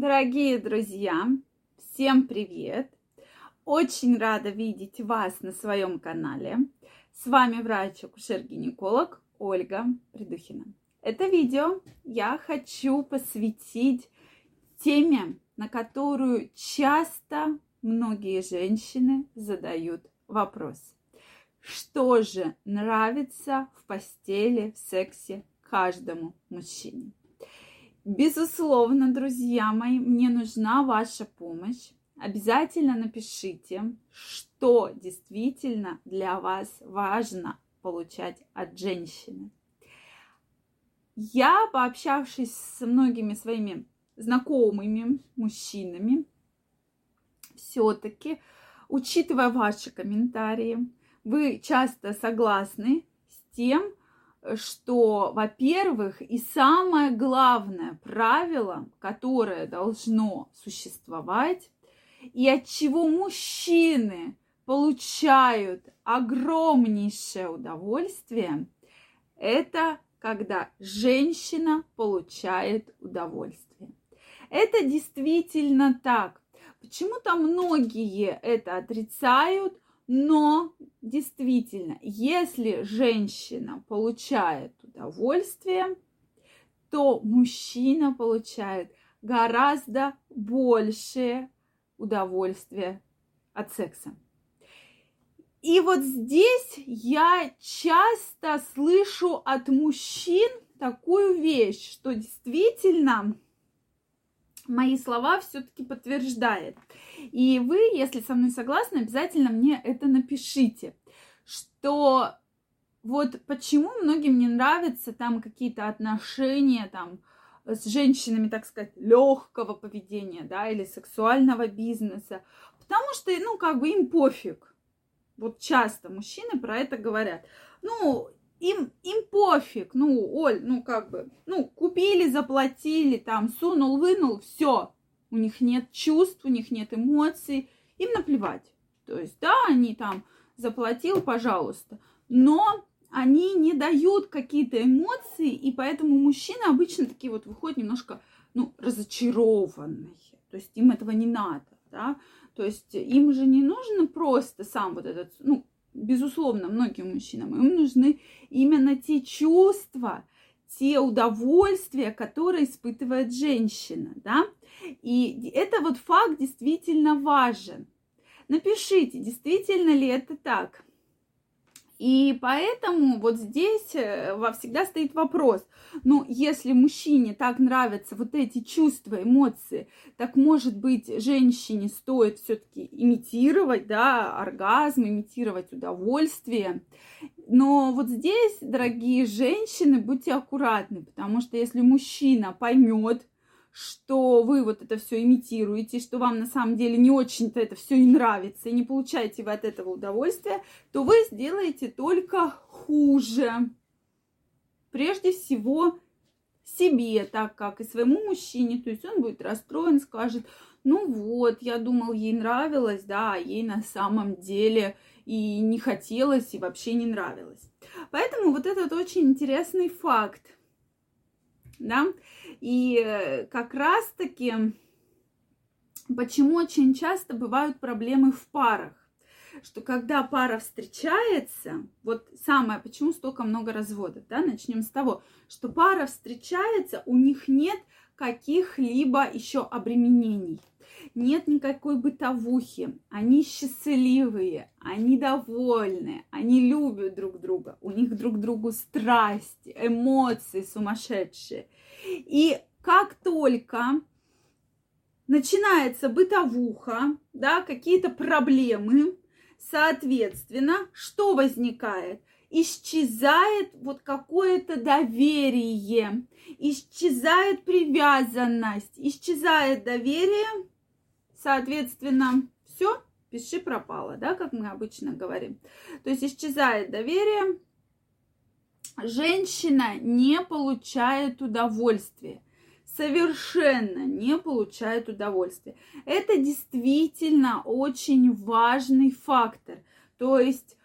Дорогие друзья, всем привет! Очень рада видеть вас на своем канале. С вами врач-акушер-гинеколог Ольга Придухина. Это видео я хочу посвятить теме, на которую часто многие женщины задают вопрос. Что же нравится в постели, в сексе каждому мужчине? Безусловно, друзья мои, мне нужна ваша помощь. Обязательно напишите, что действительно для вас важно получать от женщины. Я, пообщавшись с многими своими знакомыми мужчинами, все-таки, учитывая ваши комментарии, вы часто согласны с тем, что, во-первых, и самое главное правило, которое должно существовать, и от чего мужчины получают огромнейшее удовольствие, это когда женщина получает удовольствие. Это действительно так. Почему-то многие это отрицают, но действительно, если женщина получает удовольствие, то мужчина получает гораздо большее удовольствие от секса. И вот здесь я часто слышу от мужчин такую вещь, что действительно мои слова все-таки подтверждает. И вы, если со мной согласны, обязательно мне это напишите, что вот почему многим не нравятся там какие-то отношения там с женщинами, так сказать, легкого поведения, да, или сексуального бизнеса, потому что, ну, как бы им пофиг. Вот часто мужчины про это говорят. Ну, им, им пофиг, ну, Оль, ну, как бы, ну, купили, заплатили, там, сунул, вынул, все. У них нет чувств, у них нет эмоций, им наплевать. То есть, да, они там заплатил, пожалуйста, но они не дают какие-то эмоции, и поэтому мужчины обычно такие вот выходят немножко, ну, разочарованные. То есть им этого не надо, да. То есть им же не нужно просто сам вот этот, ну, безусловно, многим мужчинам, им нужны именно те чувства, те удовольствия, которые испытывает женщина, да. И это вот факт действительно важен. Напишите, действительно ли это так. И поэтому вот здесь э, всегда стоит вопрос, ну, если мужчине так нравятся вот эти чувства, эмоции, так может быть женщине стоит все-таки имитировать, да, оргазм, имитировать удовольствие. Но вот здесь, дорогие женщины, будьте аккуратны, потому что если мужчина поймет, что вы вот это все имитируете, что вам на самом деле не очень-то это все и нравится, и не получаете вы от этого удовольствия, то вы сделаете только хуже. Прежде всего себе, так как и своему мужчине, то есть он будет расстроен, скажет, ну вот, я думал, ей нравилось, да, а ей на самом деле и не хотелось, и вообще не нравилось. Поэтому вот этот очень интересный факт, да, и э, как раз-таки, почему очень часто бывают проблемы в парах, что когда пара встречается, вот самое, почему столько много разводов, да, начнем с того, что пара встречается, у них нет каких-либо еще обременений. Нет никакой бытовухи. Они счастливые, они довольны, они любят друг друга. У них друг другу страсти, эмоции сумасшедшие. И как только начинается бытовуха, да, какие-то проблемы, соответственно, что возникает? Исчезает вот какое-то доверие, исчезает привязанность, исчезает доверие, соответственно, все, пиши пропало, да, как мы обычно говорим. То есть исчезает доверие, женщина не получает удовольствия совершенно не получает удовольствия. Это действительно очень важный фактор. То есть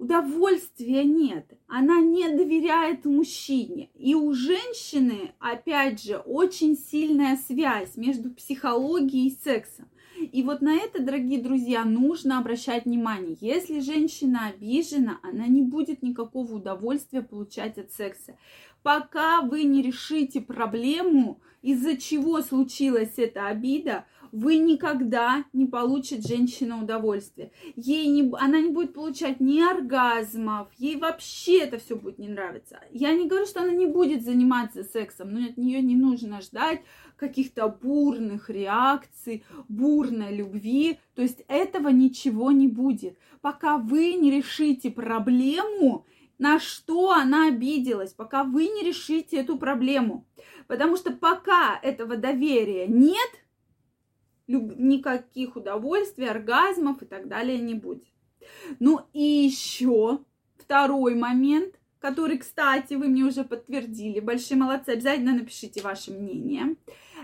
удовольствия нет. Она не доверяет мужчине. И у женщины, опять же, очень сильная связь между психологией и сексом. И вот на это, дорогие друзья, нужно обращать внимание. Если женщина обижена, она не будет никакого удовольствия получать от секса. Пока вы не решите проблему, из-за чего случилась эта обида, вы никогда не получит женщина удовольствие. Ей не, она не будет получать ни оргазмов, ей вообще это все будет не нравиться. Я не говорю, что она не будет заниматься сексом, но от нее не нужно ждать каких-то бурных реакций, бурной любви. То есть этого ничего не будет. Пока вы не решите проблему, на что она обиделась, пока вы не решите эту проблему. Потому что пока этого доверия нет, никаких удовольствий, оргазмов и так далее не будет. Ну и еще второй момент, который, кстати, вы мне уже подтвердили. Большие молодцы, обязательно напишите ваше мнение.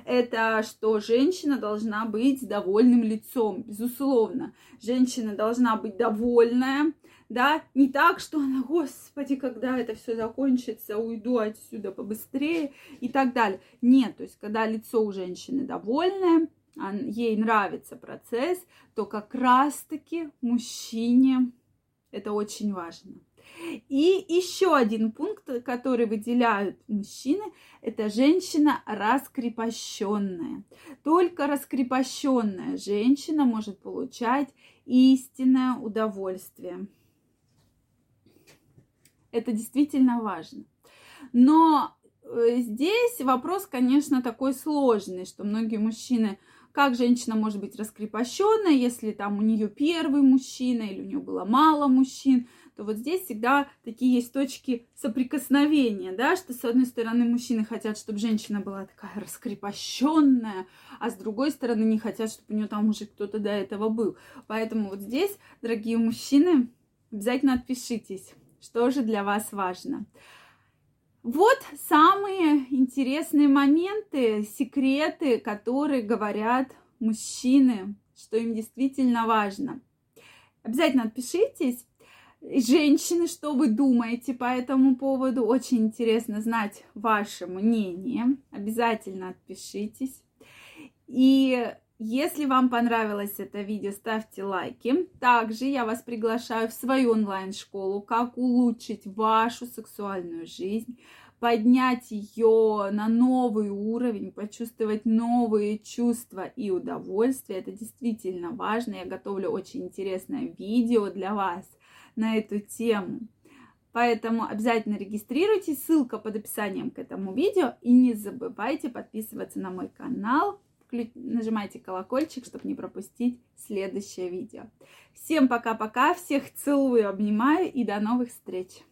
Это что женщина должна быть довольным лицом, безусловно. Женщина должна быть довольная, да, не так, что она, господи, когда это все закончится, уйду отсюда побыстрее и так далее. Нет, то есть, когда лицо у женщины довольное, ей нравится процесс, то как раз-таки мужчине это очень важно. И еще один пункт, который выделяют мужчины, это женщина раскрепощенная. Только раскрепощенная женщина может получать истинное удовольствие. Это действительно важно. Но э, здесь вопрос, конечно, такой сложный, что многие мужчины как женщина может быть раскрепощенная, если там у нее первый мужчина или у нее было мало мужчин, то вот здесь всегда такие есть точки соприкосновения, да, что с одной стороны мужчины хотят, чтобы женщина была такая раскрепощенная, а с другой стороны не хотят, чтобы у нее там уже кто-то до этого был. Поэтому вот здесь, дорогие мужчины, обязательно отпишитесь, что же для вас важно. Вот самые интересные моменты, секреты, которые говорят мужчины, что им действительно важно. Обязательно отпишитесь. Женщины, что вы думаете по этому поводу? Очень интересно знать ваше мнение. Обязательно отпишитесь. И если вам понравилось это видео, ставьте лайки. Также я вас приглашаю в свою онлайн-школу «Как улучшить вашу сексуальную жизнь», поднять ее на новый уровень, почувствовать новые чувства и удовольствия. Это действительно важно. Я готовлю очень интересное видео для вас на эту тему. Поэтому обязательно регистрируйтесь, ссылка под описанием к этому видео. И не забывайте подписываться на мой канал, нажимайте колокольчик, чтобы не пропустить следующее видео. Всем пока-пока, всех целую, обнимаю и до новых встреч!